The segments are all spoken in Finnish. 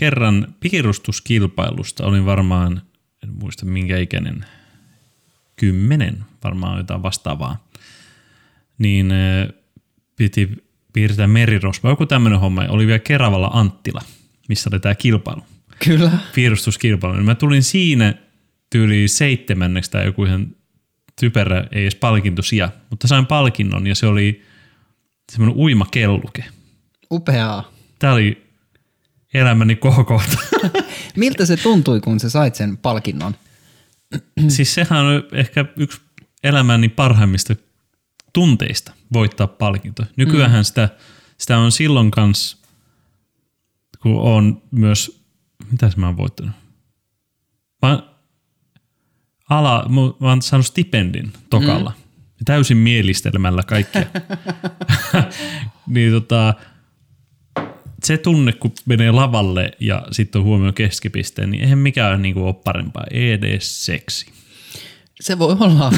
kerran piirustuskilpailusta olin varmaan, en muista minkä ikäinen, kymmenen varmaan jotain vastaavaa, niin piti piirtää merirosvoa, joku tämmöinen homma. Oli vielä Keravalla Anttila, missä oli tämä kilpailu, Kyllä. piirustuskilpailu. Niin Mä tulin siinä tyyli seitsemänneksi tai joku ihan typerä, ei edes palkintosija, mutta sain palkinnon ja se oli semmoinen uimakelluke. Upeaa. Tämä oli elämäni kohokohta. Miltä se tuntui, kun sä sait sen palkinnon? siis sehän on ehkä yksi elämäni parhaimmista tunteista voittaa palkinto. Nykyään sitä, sitä on silloin kanssa, kun on myös, mitäs mä oon voittanut? Mä, ala, mä oon saanut stipendin tokalla. Mm. Täysin mielistelemällä kaikkea. niin tota, se tunne, kun menee lavalle ja sitten on huomioon keskipisteen, niin eihän mikään niinku ole parempaa. Ei edes seksi. Se voi olla.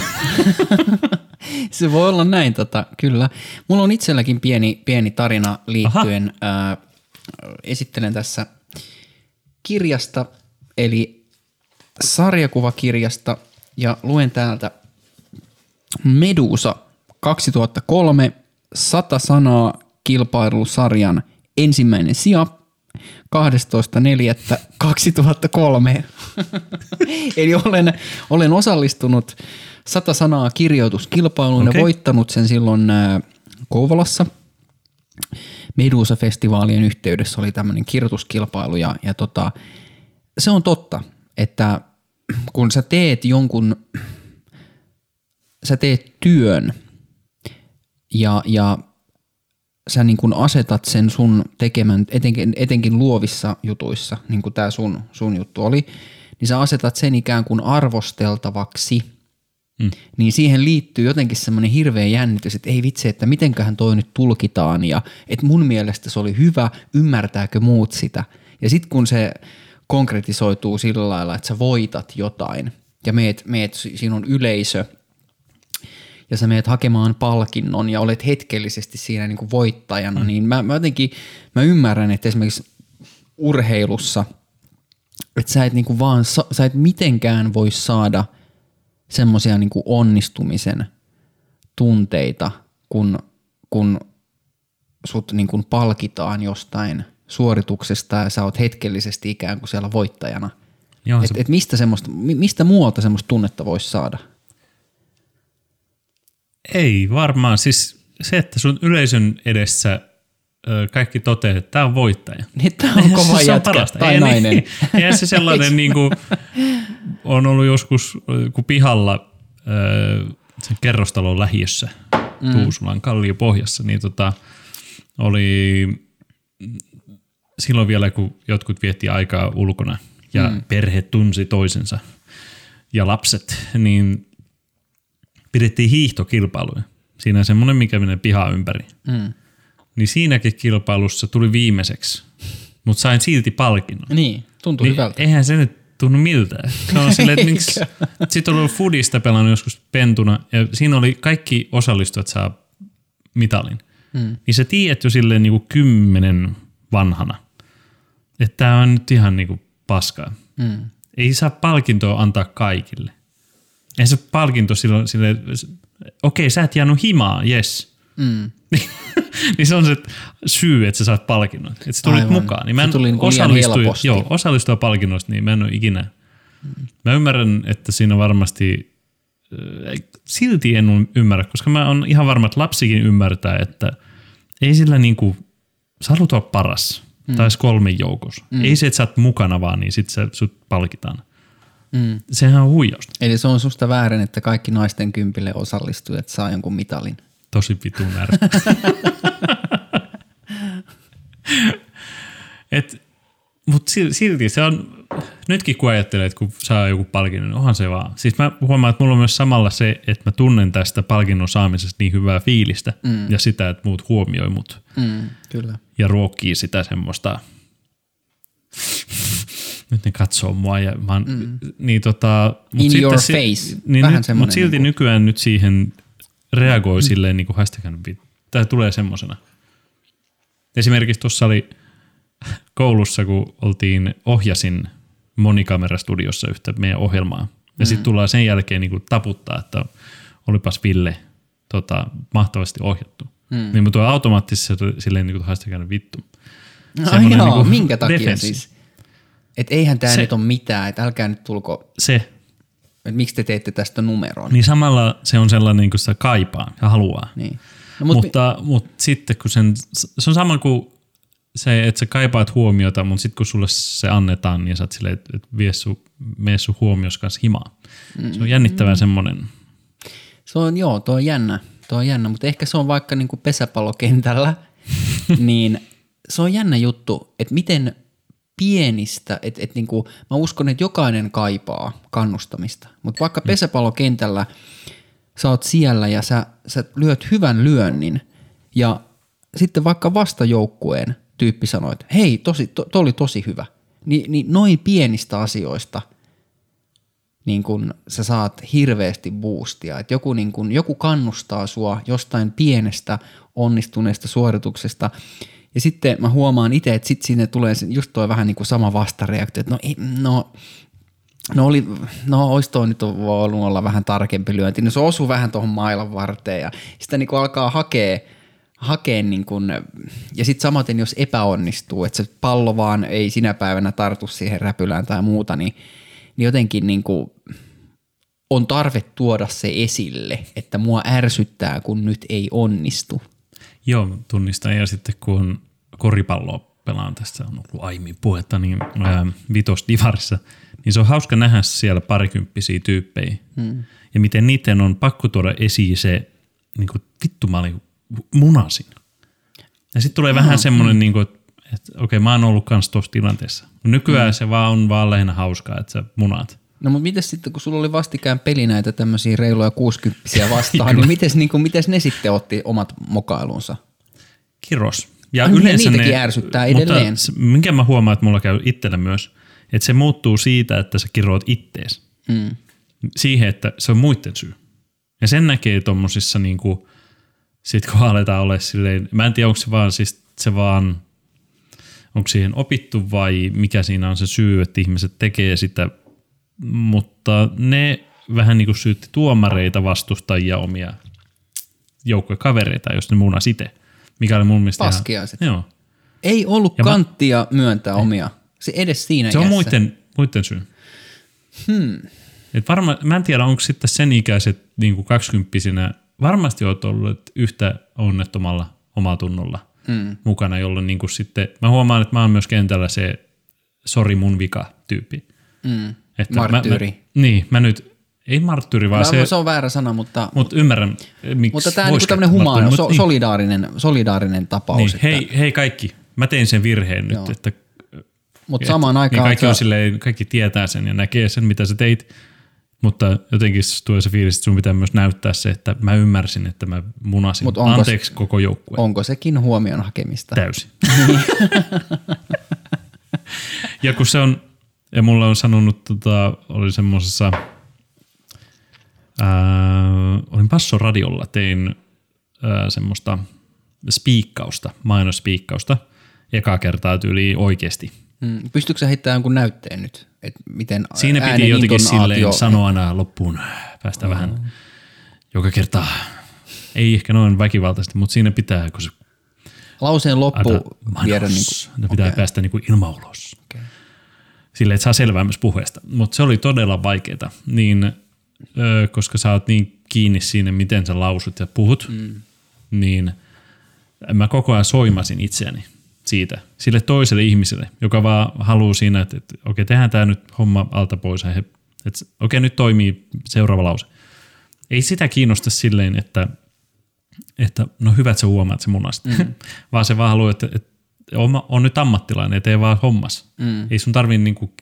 se voi olla näin, tota, kyllä. Mulla on itselläkin pieni, pieni tarina liittyen, ää, esittelen tässä kirjasta, eli sarjakuvakirjasta, ja luen täältä Medusa 2003 100 sanaa kilpailusarjan ensimmäinen sija 12.4.2003. Eli olen, olen osallistunut 100 sanaa kirjoituskilpailuun okay. ja voittanut sen silloin ää, Kouvolassa. Medusa-festivaalien yhteydessä oli tämmöinen kirjoituskilpailu ja, ja tota, se on totta, että kun sä teet jonkun, sä teet työn ja, ja sä niin kuin asetat sen sun tekemän, etenkin, etenkin luovissa jutuissa, niin kuin tämä sun, sun juttu oli, niin sä asetat sen ikään kuin arvosteltavaksi, mm. niin siihen liittyy jotenkin semmoinen hirveä jännitys, että ei vitsi, että mitenköhän toi nyt tulkitaan ja että mun mielestä se oli hyvä, ymmärtääkö muut sitä. Ja sitten kun se konkretisoituu sillä lailla, että sä voitat jotain ja meet, meet siinä on yleisö – ja sä meet hakemaan palkinnon ja olet hetkellisesti siinä niin kuin voittajana, mm. niin mä, mä jotenkin mä ymmärrän, että esimerkiksi urheilussa, että sä et niin kuin vaan, sä et mitenkään voi saada semmoisia niin onnistumisen tunteita, kun, kun sut niin kuin palkitaan jostain suorituksesta ja sä oot hetkellisesti ikään kuin siellä voittajana. Joo, Et, se- et mistä, semmoista, mi- mistä muualta semmoista tunnetta voisi saada? Ei varmaan. Siis se, että sun yleisön edessä kaikki toteaa, että tämä on voittaja. Niin tää on kova se on jätkä parasta. tai Ei- nainen. Niin, eihän se sellainen niin kuin, on ollut joskus kun pihalla sen kerrostalon lähiössä mm. Tuusulan kalliopohjassa, niin tota, oli silloin vielä, kun jotkut vietti aikaa ulkona ja mm. perhe tunsi toisensa ja lapset, niin pidettiin hiihtokilpailuja. Siinä on semmoinen, mikä menee pihaa ympäri. Mm. Niin siinäkin kilpailussa tuli viimeiseksi, mutta sain silti palkinnon. Niin, tuntuu Niin hyvältä. eihän se nyt tunnu miltään. Se on silleen, että miksi... Sitten on ollut Foodista pelannut joskus pentuna, ja siinä oli kaikki osallistujat saa mitalin. Mm. Niin sä tiedät jo silleen niinku kymmenen vanhana, että tämä on nyt ihan niinku paskaa. Mm. Ei saa palkintoa antaa kaikille. Ei se palkinto silloin silleen, okei sä et jäänyt himaa, yes. Mm. niin se on se syy, että sä saat palkinnon. Että sä tulit Aivan. mukaan. Niin mä Se en tuli niinku liian osallistu, helposti. joo, osallistua palkinnoista, niin mä en ole ikinä. Mä ymmärrän, että siinä varmasti, äh, silti en ymmärrä, koska mä oon ihan varma, että lapsikin ymmärtää, että ei sillä niinku, sä haluat olla paras. Mm. Tai kolmen joukossa. Mm. Ei se, että sä oot mukana vaan, niin sit sä, sut palkitaan. Mm. Sehän on huijausta. Eli se on susta väärin, että kaikki naisten kympille osallistujat saa jonkun mitalin. Tosi vitun. Et, mutta silti se on, nytkin kun ajattelee, että kun saa joku palkinnon, niin onhan se vaan. Siis mä huomaan, että mulla on myös samalla se, että mä tunnen tästä palkinnon saamisesta niin hyvää fiilistä mm. ja sitä, että muut huomioi mut Mm, kyllä. ja ruokkii sitä semmoista, nyt ne katsoo mua ja mä oon, mm. niin tota, mut In your si- face. Niin Vähän nyt, mutta silti niinku- nykyään nyt siihen reagoi mm. silleen niin kuin hashtagän, tämä tulee semmosena. Esimerkiksi tuossa oli koulussa, kun oltiin, ohjasin monikamerastudiossa yhtä meidän ohjelmaa. Ja sitten tullaan sen jälkeen niin kuin taputtaa, että olipas Ville tota, mahtavasti ohjattu. Mm. Niin mä tuon automaattisesti silleen niin kuin haistakaa vittu. No Semmoinen joo, niinku minkä takia defenssi. siis? Et eihän tämä nyt ole mitään, että älkää nyt tulko, Se, että miksi te teette tästä numeron. niin samalla se on sellainen, kuin sitä kaipaa ja haluaa. Niin. No, mut mutta, mutta sitten kun sen, se on sama kuin se, että sä kaipaat huomiota, mutta sitten kun sulle se annetaan, niin sä oot silleen, että, että vie sun, mene sun huomios kanssa himaa. Mm. Se on jännittävää semmoinen. Se on, joo, tuo on jännä, tuo on jännä, mutta ehkä se on vaikka niin kuin pesäpallokentällä, niin se on jännä juttu, että miten pienistä, että et niin kuin, mä uskon, että jokainen kaipaa kannustamista, mutta vaikka pesäpallokentällä sä oot siellä ja sä, sä lyöt hyvän lyönnin ja sitten vaikka vastajoukkueen tyyppi sanoi, että hei, tosi, to, to oli tosi hyvä, Ni, niin noin pienistä asioista – niin kun sä saat hirveästi boostia. Et joku, niin kun, joku kannustaa sua jostain pienestä onnistuneesta suorituksesta. Ja sitten mä huomaan itse, että sitten sinne tulee just tuo vähän niin kuin sama vastareaktio, että no, ei, no, no, oli, no ois toi nyt voinut olla vähän tarkempi lyönti. No se osuu vähän tuohon mailan varteen ja sitä niin alkaa hakea, hakea niin kuin, ja sitten samaten jos epäonnistuu, että se pallo vaan ei sinä päivänä tartu siihen räpylään tai muuta, niin, niin jotenkin niin kuin on tarve tuoda se esille, että mua ärsyttää, kun nyt ei onnistu. Joo, tunnistan. Ja sitten kun koripalloa pelaan, tässä on ollut aiemmin puhetta, niin ää, Vitos Divarissa, niin se on hauska nähdä siellä parikymppisiä tyyppejä. Hmm. Ja miten niiden on pakko tuoda esiin se, niin kuin, vittu mä olin munasin. Ja sitten tulee vähän semmoinen, niin kuin, että, okei, mä oon ollut kans tuossa tilanteessa. Nykyään hmm. se vaan on vaan lähinnä hauskaa, että sä munaat. No mutta miten sitten, kun sulla oli vastikään peli näitä tämmöisiä reiluja 60 vastaan, niin miten niin kuin, mites ne sitten otti omat mokailunsa? Kiros. Ja Ai niin, yleensä niitäkin ne, ärsyttää edelleen. Mutta minkä mä huomaan, että mulla käy itsellä myös, että se muuttuu siitä, että sä kiroat ittees. Mm. Siihen, että se on muiden syy. Ja sen näkee tommosissa niinku, sit kun aletaan olla silleen, mä en tiedä onko se vaan siis se vaan, onko siihen opittu vai mikä siinä on se syy, että ihmiset tekee sitä, mutta ne vähän niin kuin syytti tuomareita vastustajia omia joukkoja kavereita, jos ne munas itse. Mikä oli mun mielestä ihan- Paskiaiset. Joo. Ei ollut Ja mä- kanttia myöntää omia. Se edes siinä Se on iässä. muiden, muiden syy. Hmm. Et varma, mä en tiedä, onko sitten sen ikäiset niin kuin kaksikymppisinä, varmasti olet ollut yhtä onnettomalla omatunnolla hmm. mukana, jolloin niin kuin sitten, mä huomaan, että mä oon myös kentällä se sori mun vika tyyppi. Mm. Että Marttyyri. Mä, mä, niin, mä nyt, ei marttyyri, vaan Mä, se, se on väärä sana, mutta, mutta ymmärrän, miksi mutta tämä on niinku tämmöinen marttyyri, so, niin. solidaarinen, solidaarinen tapaus. Niin, että, hei, hei kaikki, mä tein sen virheen nyt, Joo. että mutta samaan niin aikaan... kaikki, on silleen, kaikki tietää sen ja näkee sen, mitä sä teit, mutta jotenkin tulee se fiilis, että sun pitää myös näyttää se, että mä ymmärsin, että mä munasin Mut onko- anteeksi koko joukkue. Onko sekin huomion hakemista? Täysin. ja kun se on, ja mulle on sanonut, tota, oli semmoisessa, ää, olin Passoradiolla, tein ää, semmoista spiikkausta, mainospiikkausta, ekaa kertaa tyyliin oikeasti. Mm. Pystytkö sä heittämään jonkun näytteen nyt? Et miten Siinä piti jotenkin silleen sanoa aina loppuun, päästä vähän joka kerta. Ei ehkä noin väkivaltaisesti, mutta siinä pitää, kun se Lauseen loppu Anna viedä manos. niin Ne pitää okei. päästä niinku ilma ulos. Okei. Silleen, että saa selvää myös puheesta. Mutta se oli todella vaikeaa, niin, ö, koska sä oot niin kiinni siinä, miten sä lausut ja puhut, mm. niin mä koko ajan soimasin itseäni siitä, sille toiselle ihmiselle, joka vaan haluaa siinä, että, että okei, tehdään tämä nyt homma alta pois. ja he- Että, okei, nyt toimii seuraava lause. Ei sitä kiinnosta silleen, että, että no hyvä, että sä huomaat se munasta, mm. vaan se vaan haluaa, että, että on, on nyt ammattilainen ja tee vaan hommas. Mm. Ei sun tarvii niinku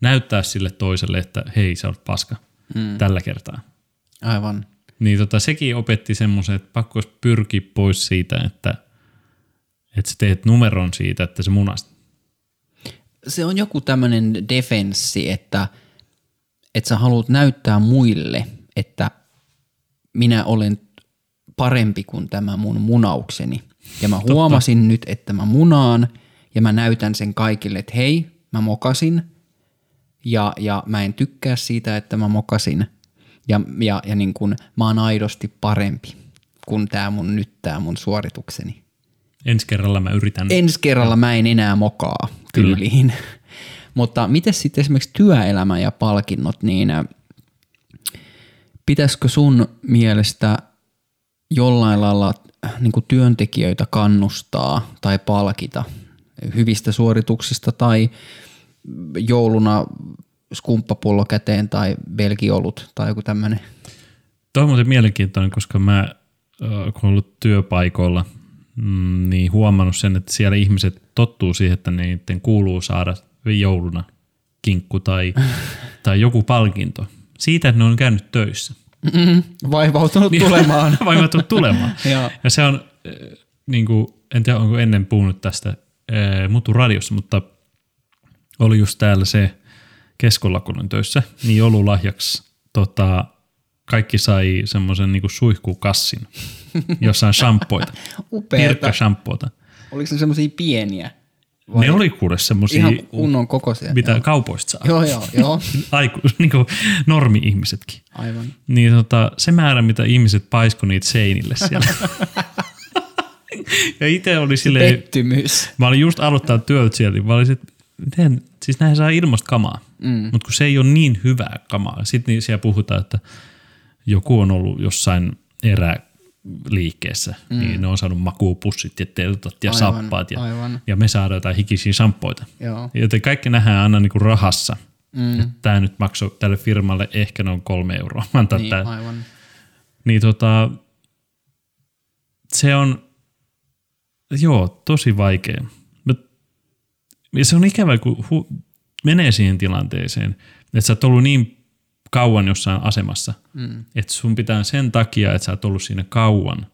näyttää sille toiselle, että hei, sä oot paska mm. tällä kertaa. Aivan. Niin tota, sekin opetti semmoisen, että pakko pyrkiä pois siitä, että, että sä teet numeron siitä, että se munasta. Se on joku tämmöinen defenssi, että, että sä haluat näyttää muille, että minä olen parempi kuin tämä mun munaukseni. Ja mä huomasin nyt, että mä munaan ja mä näytän sen kaikille, että hei, mä mokasin ja, ja mä en tykkää siitä, että mä mokasin ja, ja, ja niin kun, mä oon aidosti parempi kuin tämä mun nyt tämä mun suoritukseni. Ensi kerralla mä yritän. Ensi kerralla mä en enää mokaa tyyliin. Mutta miten sitten esimerkiksi työelämä ja palkinnot, niin äh, pitäisikö sun mielestä jollain lailla niin kuin työntekijöitä kannustaa tai palkita hyvistä suorituksista tai jouluna skumppapullo käteen tai belgiolut tai joku tämmöinen? Tuo on muuten mielenkiintoinen, koska mä kun olen ollut työpaikoilla, mm, niin huomannut sen, että siellä ihmiset tottuu siihen, että niiden kuuluu saada jouluna kinkku tai, tai joku palkinto. Siitä, että ne on käynyt töissä. Mm, vaivautunut Niin. tulemaan. Vaivautunut tulemaan. Joo. ja se on, äh, niin kuin, en tiedä onko ennen puhunut tästä äh, Mutu radiossa, mutta oli just täällä se keskolla, kun on töissä, niin joululahjaksi tota, kaikki sai semmoisen niin suihkukassin, jossa on shampoita, pirkka shampoita. Oliko ne semmoisia pieniä? Ne oli kuule semmoisia, Ihan kunnon kokoisia. mitä Joo. kaupoista saa. Joo, joo, joo. Aiku, niin kuin normi-ihmisetkin. Aivan. Niin tota, se määrä, mitä ihmiset paisko niitä seinille siellä. ja itse oli silleen, Pettymys. mä olin just aloittaa työt siellä, niin mä olin, sit, miten, siis näin saa ilmasta kamaa. Mm. Mutta kun se ei ole niin hyvää kamaa. Sitten niin siellä puhutaan, että joku on ollut jossain eräliikkeessä, mm. niin ne on saanut makuupussit ja teltat ja Aivan, sappaat ja, aivan. ja me saadaan jotain hikisiä sampoita. Joo. Joten kaikki nähdään aina niinku rahassa. Mm. Tämä nyt maksoi tälle firmalle ehkä noin kolme euroa. Antaa Niin, tää. aivan. Niin tota, se on, joo, tosi vaikea. Mut- Ja se on ikävä, kun hu, menee siihen tilanteeseen, että sä oot ollut niin kauan jossain asemassa, mm. että sun pitää sen takia, että sä oot ollut siinä kauan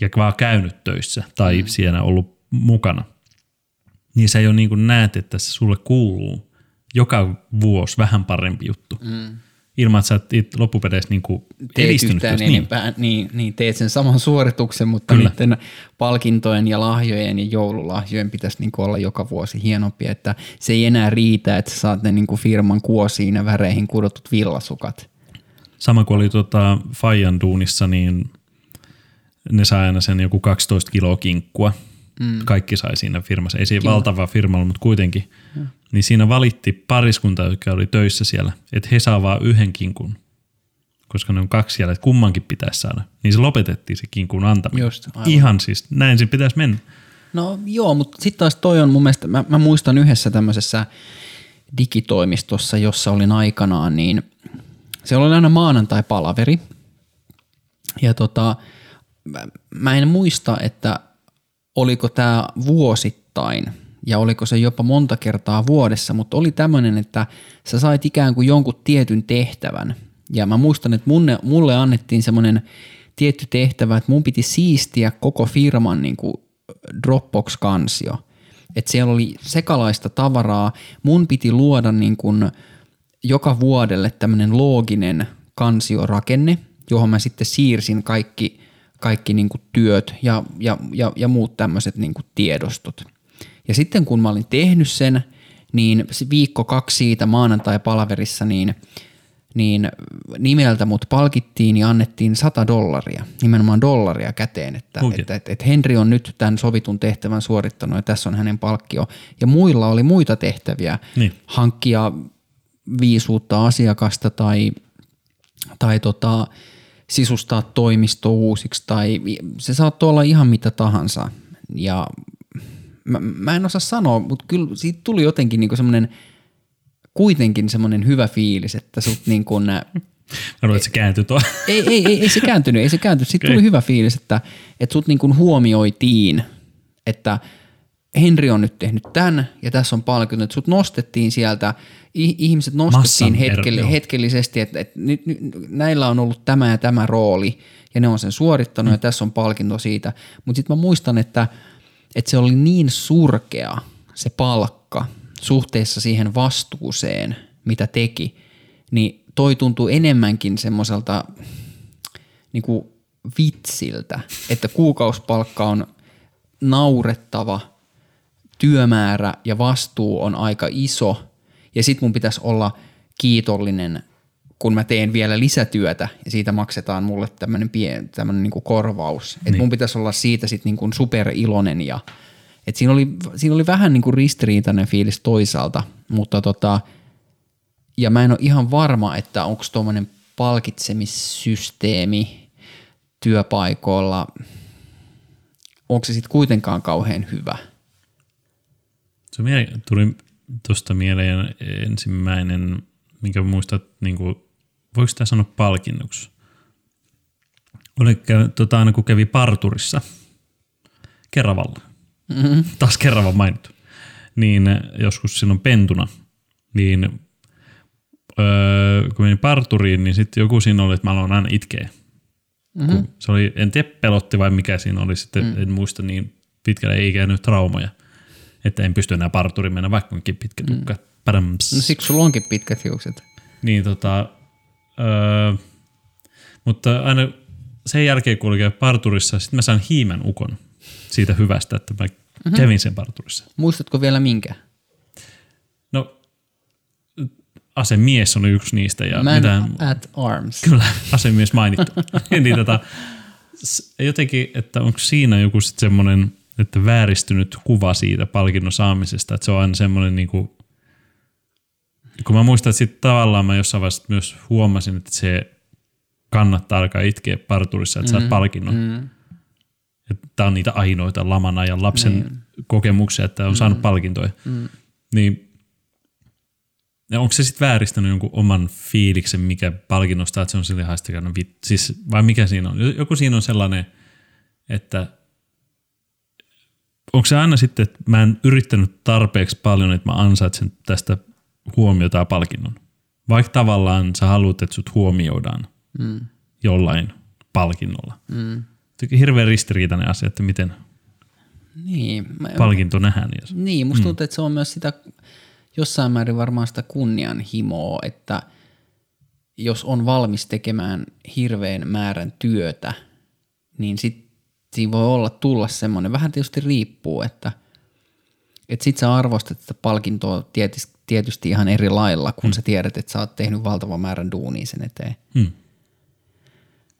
ja vaan käynyt töissä tai mm. siellä ollut mukana, niin sä jo niin kuin näet, että se sulle kuuluu joka vuosi vähän parempi juttu. Mm. Ilman, että sä et loppupeleissä niin kuin Teet edistynyt. niin. niin, niin teet sen saman suorituksen, mutta Kyllä. niiden palkintojen ja lahjojen ja joululahjojen pitäisi niin olla joka vuosi hienompia, että se ei enää riitä, että sä saat ne niin firman kuosiin ja väreihin kudotut villasukat. Sama kuin oli tota Fajan duunissa, niin ne sai aina sen joku 12 kiloa kinkkua. Mm. Kaikki sai siinä firmassa. Ei se valtava firma ollut, mutta kuitenkin. Ja. Niin siinä valitti pariskunta, joka oli töissä siellä, että he saa vaan yhden kinkun. Koska ne on kaksi siellä, että kummankin pitäisi saada. Niin se lopetettiin se kinkun antaminen. Just, aivan. Ihan siis, näin se pitäisi mennä. No joo, mutta sitten taas toi on mun mielestä, mä, mä muistan yhdessä tämmöisessä digitoimistossa, jossa olin aikanaan, niin se oli aina maanantai-palaveri. Ja tota, mä en muista, että oliko tämä vuosittain ja oliko se jopa monta kertaa vuodessa, mutta oli tämmöinen, että sä sait ikään kuin jonkun tietyn tehtävän. Ja mä muistan, että munne, mulle annettiin semmoinen tietty tehtävä, että mun piti siistiä koko firman niin kuin Dropbox-kansio. Että siellä oli sekalaista tavaraa. Mun piti luoda niin kuin joka vuodelle tämmöinen looginen kansiorakenne, johon mä sitten siirsin kaikki, kaikki niin kuin työt ja, ja, ja, ja muut tämmöiset niin kuin tiedostot. Ja sitten kun mä olin tehnyt sen, niin viikko kaksi siitä maanantai-palaverissa, niin, niin nimeltä mut palkittiin ja annettiin 100 dollaria, nimenomaan dollaria käteen, että, Oikein. että, että, että Henri on nyt tämän sovitun tehtävän suorittanut ja tässä on hänen palkkio. Ja muilla oli muita tehtäviä, Niin. hankkia viisuutta asiakasta tai, tai tota, sisustaa toimisto uusiksi tai se saattoi olla ihan mitä tahansa. Ja mä, mä en osaa sanoa, mutta kyllä siitä tuli jotenkin niinku semmoinen kuitenkin semmoinen hyvä fiilis, että sut niin kuin, Mä luulen, että se kääntyi tuo. ei, ei, ei, ei se kääntynyt, ei se kääntynyt. Sitten tuli Okei. hyvä fiilis, että, että sut niin kuin huomioitiin, että Henri on nyt tehnyt tämän ja tässä on palkinto, että sut nostettiin sieltä, ihmiset nostettiin hetkelle, joo. hetkellisesti, että, että nyt, nyt, näillä on ollut tämä ja tämä rooli ja ne on sen suorittanut mm. ja tässä on palkinto siitä. Mutta sitten mä muistan, että, että se oli niin surkea se palkka suhteessa siihen vastuuseen, mitä teki, niin toi tuntuu enemmänkin semmoiselta niin kuin vitsiltä, että kuukausipalkka on naurettava työmäärä ja vastuu on aika iso ja sit mun pitäisi olla kiitollinen, kun mä teen vielä lisätyötä ja siitä maksetaan mulle tämmönen, pien, tämmönen niinku korvaus. Niin. mun pitäisi olla siitä sit niinku superiloinen ja et siinä, oli, siinä oli vähän niinku ristiriitainen fiilis toisaalta, mutta tota, ja mä en ole ihan varma, että onko tuommoinen palkitsemissysteemi työpaikoilla, onko se sitten kuitenkaan kauhean hyvä. Se tuli tuosta mieleen ensimmäinen, minkä muistat, niin kuin, voiko sitä sanoa palkinnoksi? Oli tota, aina kun kävi parturissa Keravalla, mm-hmm. taas Kerava mainittu, niin joskus silloin pentuna, niin öö, kun menin parturiin, niin sitten joku siinä oli, että mä aloin aina itkeä. Mm-hmm. Se oli, en tiedä pelotti vai mikä siinä oli, sitten mm. en muista niin pitkälle, ei käynyt traumoja, että en pysty enää parturiin mennä, vaikka onkin pitkä tukka. Mm. No siksi sulla onkin pitkät hiukset. Niin tota, öö, mutta aina sen jälkeen, kun oli käynyt parturissa, sitten mä sain hiimän ukon siitä hyvästä, että mä mm-hmm. kävin sen parturissa. Muistatko vielä minkä? No, asemies oli yksi niistä ja Man mitään, at arms. kyllä asemies mainittu. niin tota, jotenkin, että onko siinä joku sitten semmoinen, että vääristynyt kuva siitä palkinnon saamisesta, että se on aina semmoinen niinku, kun mä muistan, että sitten tavallaan mä jossain vaiheessa myös huomasin, että se kannattaa alkaa itkeä parturissa, että mm, saat palkinnon. Mm. Tämä on niitä ainoita laman ajan lapsen mm. kokemuksia, että on mm. saanut palkintoja. Mm. Niin ja onko se sitten vääristänyt jonkun oman fiiliksen, mikä palkinnosta, että se on sille haistakaa, no vit, siis, vai mikä siinä on? Joku siinä on sellainen, että onko se aina sitten, että mä en yrittänyt tarpeeksi paljon, että mä ansaitsen tästä huomiota ja palkinnon. Vaikka tavallaan sä haluat, että sut huomioidaan mm. jollain palkinnolla. Mm. Hirveän ristiriitainen asia, että miten Niin, mä, palkinto nähdään. Jos. niin musta tuntuu, että se on myös sitä jossain määrin varmaan sitä kunnianhimoa, että jos on valmis tekemään hirveän määrän työtä, niin sit siinä voi olla tulla semmoinen, vähän tietysti riippuu, että et sit sä arvostat tätä palkintoa tietysti, tietysti ihan eri lailla, kun sä tiedät, että sä oot tehnyt valtavan määrän duunia sen eteen. Hmm.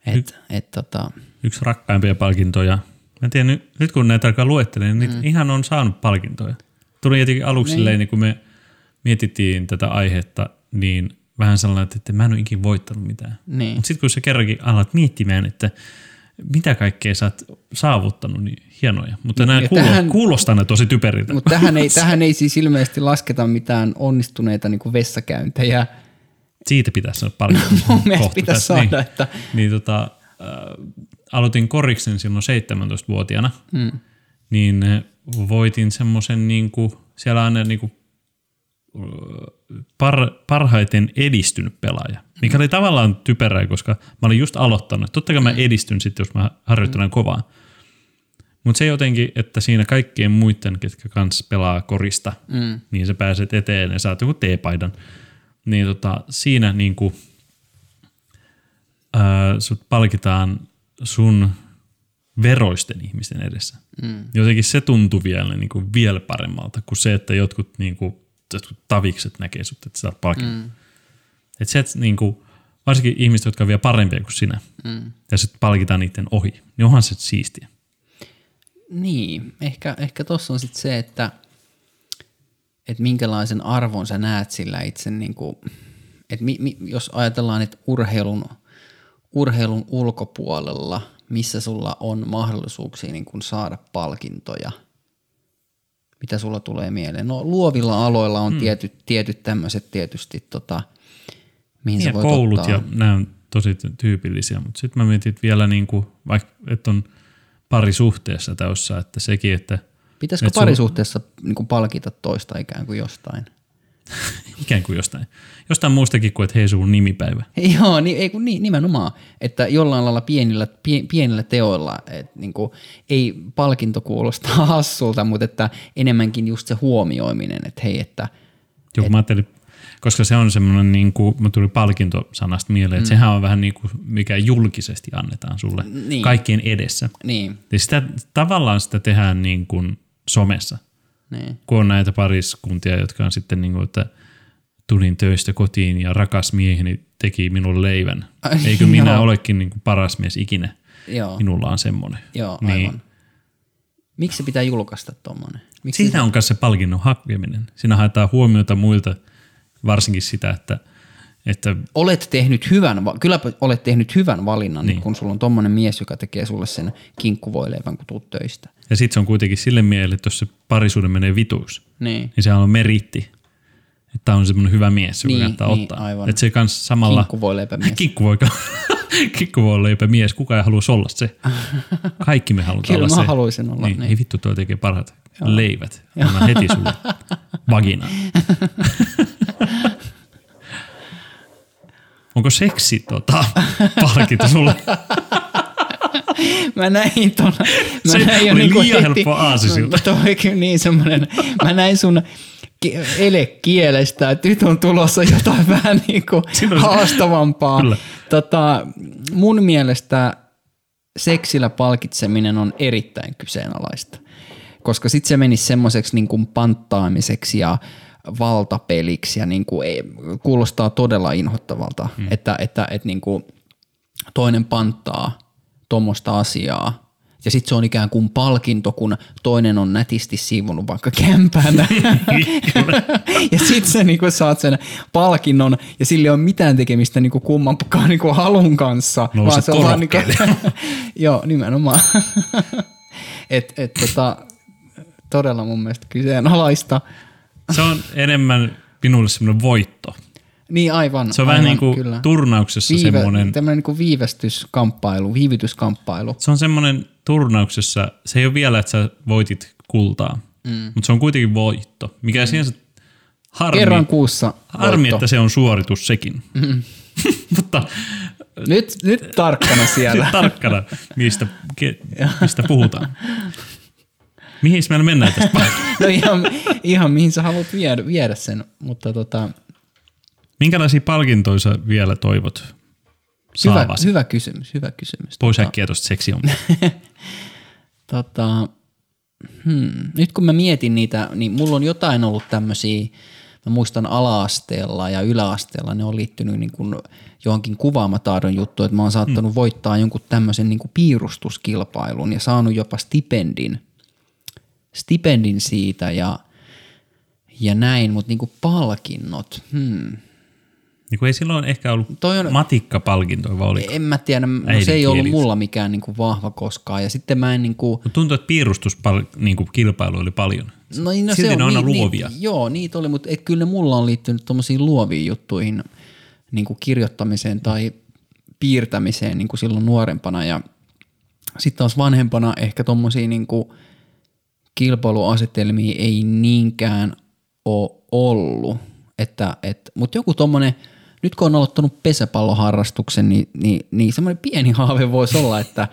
Et, et tota, Yksi rakkaimpia palkintoja. Mä en tiedä, nyt, nyt kun näitä alkaa luettelemaan, niin mm. ihan on saanut palkintoja. Tuli jotenkin aluksi niin. silleen, niin kun me mietittiin tätä aihetta, niin vähän sellainen, että mä en ole ikinä voittanut mitään. Niin. Mutta sitten kun sä kerrankin alat miettimään, että mitä kaikkea sä oot saavuttanut, niin hienoja. Mutta nämä Ja kuulo, tähän- kuulostaa ne tosi typeriltä. Mutta tähän ei, tähän ei siis ilmeisesti lasketa mitään onnistuneita niin vessakäyntejä. Siitä pitäisi saada paljon. Mun mielestä pitäisi tässä. saada, niin, että Niin tota, äh, aloitin koriksen silloin 17-vuotiaana, mm. niin äh, voitin semmoisen niinku, siellä aina niinku, äh, par, parhaiten edistynyt pelaaja, mikä oli tavallaan typerää, koska mä olin just aloittanut. Totta kai mä edistyn sitten, jos mä harjoittelen kovaa. Mutta se jotenkin, että siinä kaikkien muiden, ketkä kanssa pelaa korista, mm. niin sä pääset eteen ja saat joku teepaidan. Niin tota, siinä niinku, ää, sut palkitaan sun veroisten ihmisten edessä. Mm. Jotenkin se tuntui vielä, niinku, vielä paremmalta kuin se, että jotkut, niinku, jotkut tavikset näkee sut, että sä saat palkinnon. Mm. Et se, että niinku, varsinkin ihmiset, jotka on vielä parempia kuin sinä, mm. ja sitten palkitaan niiden ohi, niin onhan se siistiä. niin, ehkä, ehkä tuossa on sitten se, että, että minkälaisen arvon sä näet sillä itse, niin kuin, että mi, mi, jos ajatellaan, että urheilun, urheilun ulkopuolella, missä sulla on mahdollisuuksia niin kuin saada palkintoja, mitä sulla tulee mieleen? No luovilla aloilla on mm. tietyt, tietyt tämmöiset tietysti, tota, mihin Ja sä voit koulut ottaa. ja nämä on tosi tyypillisiä, mutta sitten mä mietin että vielä niin kuin, vaikka että on parisuhteessa täyssä, että sekin, että Pitäisikö et sul- parisuhteessa niin kuin palkita toista ikään kuin jostain? ikään kuin jostain, jostain muustakin kuin, että hei sun nimipäivä. Joo, niin, ei kun niin, nimenomaan, että jollain lailla pienillä, pie, pienillä teoilla, että niin kuin, ei palkinto kuulostaa hassulta, mutta että enemmänkin just se huomioiminen, että hei, että Joku mä ajattelin, koska se on semmoinen, niin kuin, mä tuli palkintosanasta mieleen, että sehän on vähän niin kuin, mikä julkisesti annetaan sulle Niin. kaikkien edessä. niin, Ja sitä, tavallaan sitä tehdään niin kuin somessa. Niin. kun on näitä pariskuntia, jotka on sitten niin kuin, että tulin töistä kotiin ja rakas mieheni teki minulle leivän. Eikö minä joo. olekin niin kuin paras mies ikinä? Joo, Minulla on semmoinen. joo niin. aivan. Miksi se pitää julkaista tuommoinen? Siinä on myös se palkinnon hakeminen. Siinä haetaan huomiota muilta, varsinkin sitä, että, että olet tehnyt hyvän, kyllä olet tehnyt hyvän valinnan, niin. kun sulla on tommonen mies, joka tekee sulle sen kinkkuvoileivän, kun tuut töistä. ja sitten se on kuitenkin sille mielelle, että jos se parisuuden menee vituus, Niin. niin sehän on meritti. Että on semmoinen hyvä mies, joka Niin, kannattaa niin, ottaa. aivan. Että se kans samalla... Kinkkuvoileipämies. Kinkku voi, Kinkku voi leipä mies, kuka ei haluaisi olla se. Kaikki me halutaan Kyllä olla mä se. haluaisin olla, Niin, niin. Ei vittu, tuo tekee parhaat Joo. leivät. Anna heti sulle vagina. Onko seksi tota, palkinto sulle? Mä näin ton, mä Se näin jo oli niinku liian heti- helppo aasinsilta. No, Toi niin semmonen, mä näin sun ki- elekielestä, että nyt on tulossa jotain vähän niinku haastavampaa. Kyllä. Tota, mun mielestä seksillä palkitseminen on erittäin kyseenalaista, koska sitten se menisi semmoiseksi niinku panttaamiseksi ja valtapeliksi ja niinku, ei, kuulostaa todella inhottavalta, hmm. että, että, että niinku, toinen panttaa tuommoista asiaa ja sitten se on ikään kuin palkinto, kun toinen on nätisti siivonut vaikka kämpänä. ja sitten sä niinku saat sen palkinnon ja sillä ei ole mitään tekemistä niinku kummankaan niinku halun kanssa. Nouset se on vaan niinku. Joo, nimenomaan. et, et, tota, todella mun mielestä kyseenalaista. Se on enemmän minulle semmoinen voitto. Niin aivan. Se on aivan, vähän niin kuin kyllä. turnauksessa Viive, semmoinen, Tämmöinen niin viivästyskamppailu, viivytyskamppailu. se on semmoinen turnauksessa, se ei ole vielä, että sä voitit kultaa, mm. mutta se on kuitenkin voitto, mikä mm. sinänsä harmi, Kerran kuussa harmi voitto. että se on suoritus sekin. Mm. mutta Nyt, nyt tarkkana siellä. tarkkana, mistä, ke- mistä puhutaan. Mihin meillä mennään tästä? no ihan, ihan mihin sä haluat viedä, viedä sen, mutta tota, Minkälaisia palkintoja sä vielä toivot hyvä, saavasi? hyvä kysymys, hyvä kysymys. Pois äkkiä tuosta seksihommasta. Tota, hmm, nyt kun mä mietin niitä, niin mulla on jotain ollut tämmöisiä, mä muistan ala-asteella ja yläasteella, ne on liittynyt niin kuin johonkin kuvaamataidon juttu, että mä oon saattanut voittaa jonkun tämmöisen niin kuin piirustuskilpailun ja saanut jopa stipendin, stipendin siitä ja, ja näin, mutta niin kuin palkinnot, hmm. niin kuin ei silloin ehkä ollut Toi on- matikkapalkintoja, vaan oli. en mä tiedä, no se ei ollut mulla mikään niin kuin vahva koskaan ja sitten mä en niin kuin, Mutta tuntuu, että piirustuskilpailu niin kilpailu oli paljon. No, no Silti se on, ne on aina niin, luovia. Niin, joo, niitä oli, mutta et, kyllä ne mulla on liittynyt tuommoisiin luoviin juttuihin, niin kuin kirjoittamiseen tai piirtämiseen niin kuin silloin nuorempana. Ja sitten taas vanhempana ehkä tuommoisia niin kuin kilpailuasetelmia ei niinkään ole ollut. Että, et, mutta joku tuommoinen, nyt kun on aloittanut pesäpalloharrastuksen, niin, niin, niin semmoinen pieni haave voisi olla, että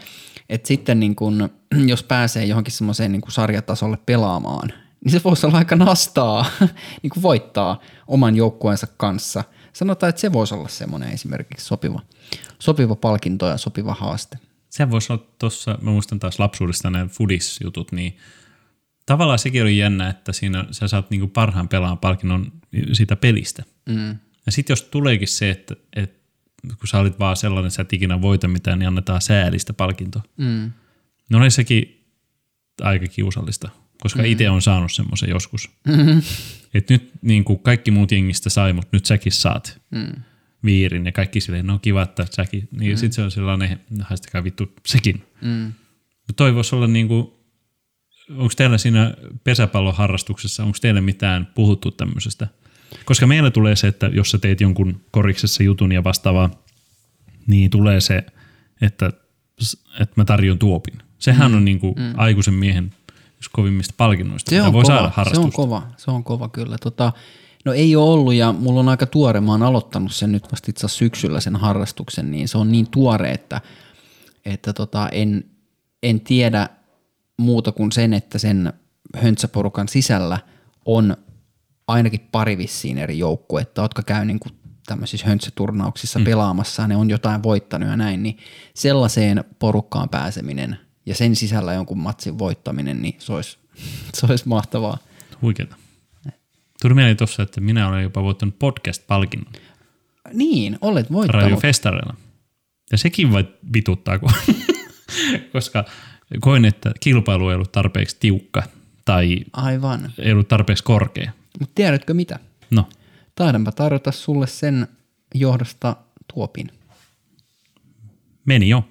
et sitten niin kun, jos pääsee johonkin semmoiseen niin sarjatasolle pelaamaan, niin se voisi olla aika nastaa niin kuin voittaa oman joukkueensa kanssa. Sanotaan, että se voisi olla semmoinen esimerkiksi sopiva, sopiva palkinto ja sopiva haaste. Se voisi olla tuossa, mä muistan taas lapsuudesta nämä foodis-jutut, niin tavallaan sekin oli jännä, että siinä sä saat niinku parhaan pelaan palkinnon siitä pelistä. Mm. Ja sitten jos tuleekin se, että, että kun sä olit vaan sellainen, että sä et ikinä voita mitään, niin annetaan säälistä palkintoa. Mm. No oli sekin aika kiusallista, koska mm. itse on saanut semmoisen joskus. Mm-hmm. Että nyt niin kuin kaikki muut jengistä sai, mutta nyt säkin saat Mm. viirin ja kaikki silleen, no kiva, että säkin. Niin mm. sitten se on sellainen, haistakaa vittu sekin. Mm. Mutta toi voisi olla niin kuin, onko teillä siinä pesäpalloharrastuksessa, onko teille mitään puhuttu tämmöisestä? Koska meillä tulee se, että jos sä teet jonkun koriksessa jutun ja vastaavaa, niin tulee se, että, että mä tarjon tuopin. Sehän mm. on niin kuin mm. aikuisen miehen yksi kovimmista palkinnoista, Se on, voi kova, saada se on kova, se on kova kyllä. Tota, no ei ole ollut ja mulla on aika tuore, mä oon aloittanut sen nyt vasta itse syksyllä sen harrastuksen, niin se on niin tuore, että, että tota, en, en tiedä muuta kuin sen, että sen höntsäporukan sisällä on ainakin pari vissiin eri joukkuetta, jotka käy niin kuin tämmöisissä höntsäturnauksissa mm. pelaamassa, ne on jotain voittanut ja näin, niin sellaiseen porukkaan pääseminen ja sen sisällä jonkun matsin voittaminen, niin se olisi, se olisi mahtavaa. Huikeeta. Tuli mieleen tuossa, että minä olen jopa voittanut podcast-palkinnon Niin, olet voittanut. radiofestareilla. Ja sekin vai vituttaa, kun- koska koin, että kilpailu ei ollut tarpeeksi tiukka tai Aivan. ei ollut tarpeeksi korkea. Mutta tiedätkö mitä? No, Taidanpa tarjota sulle sen johdosta tuopin. meni jo.